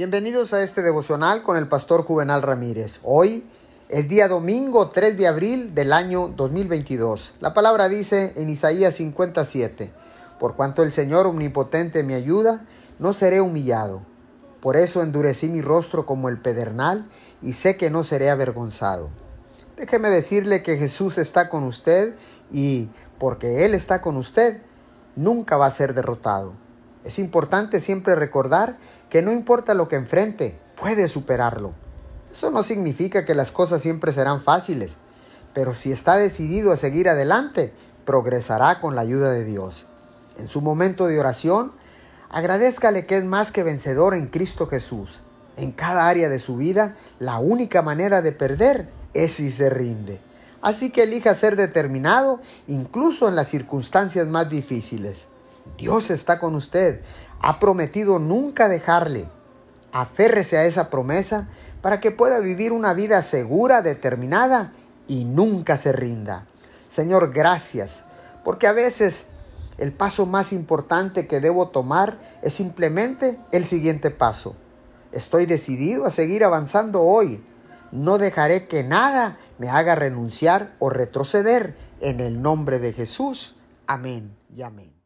Bienvenidos a este devocional con el pastor Juvenal Ramírez. Hoy es día domingo 3 de abril del año 2022. La palabra dice en Isaías 57, por cuanto el Señor omnipotente me ayuda, no seré humillado. Por eso endurecí mi rostro como el pedernal y sé que no seré avergonzado. Déjeme decirle que Jesús está con usted y porque Él está con usted, nunca va a ser derrotado. Es importante siempre recordar que no importa lo que enfrente, puede superarlo. Eso no significa que las cosas siempre serán fáciles, pero si está decidido a seguir adelante, progresará con la ayuda de Dios. En su momento de oración, agradezcale que es más que vencedor en Cristo Jesús. En cada área de su vida, la única manera de perder es si se rinde. Así que elija ser determinado incluso en las circunstancias más difíciles. Dios está con usted. Ha prometido nunca dejarle. Aférrese a esa promesa para que pueda vivir una vida segura, determinada y nunca se rinda. Señor, gracias, porque a veces el paso más importante que debo tomar es simplemente el siguiente paso. Estoy decidido a seguir avanzando hoy. No dejaré que nada me haga renunciar o retroceder en el nombre de Jesús. Amén y amén.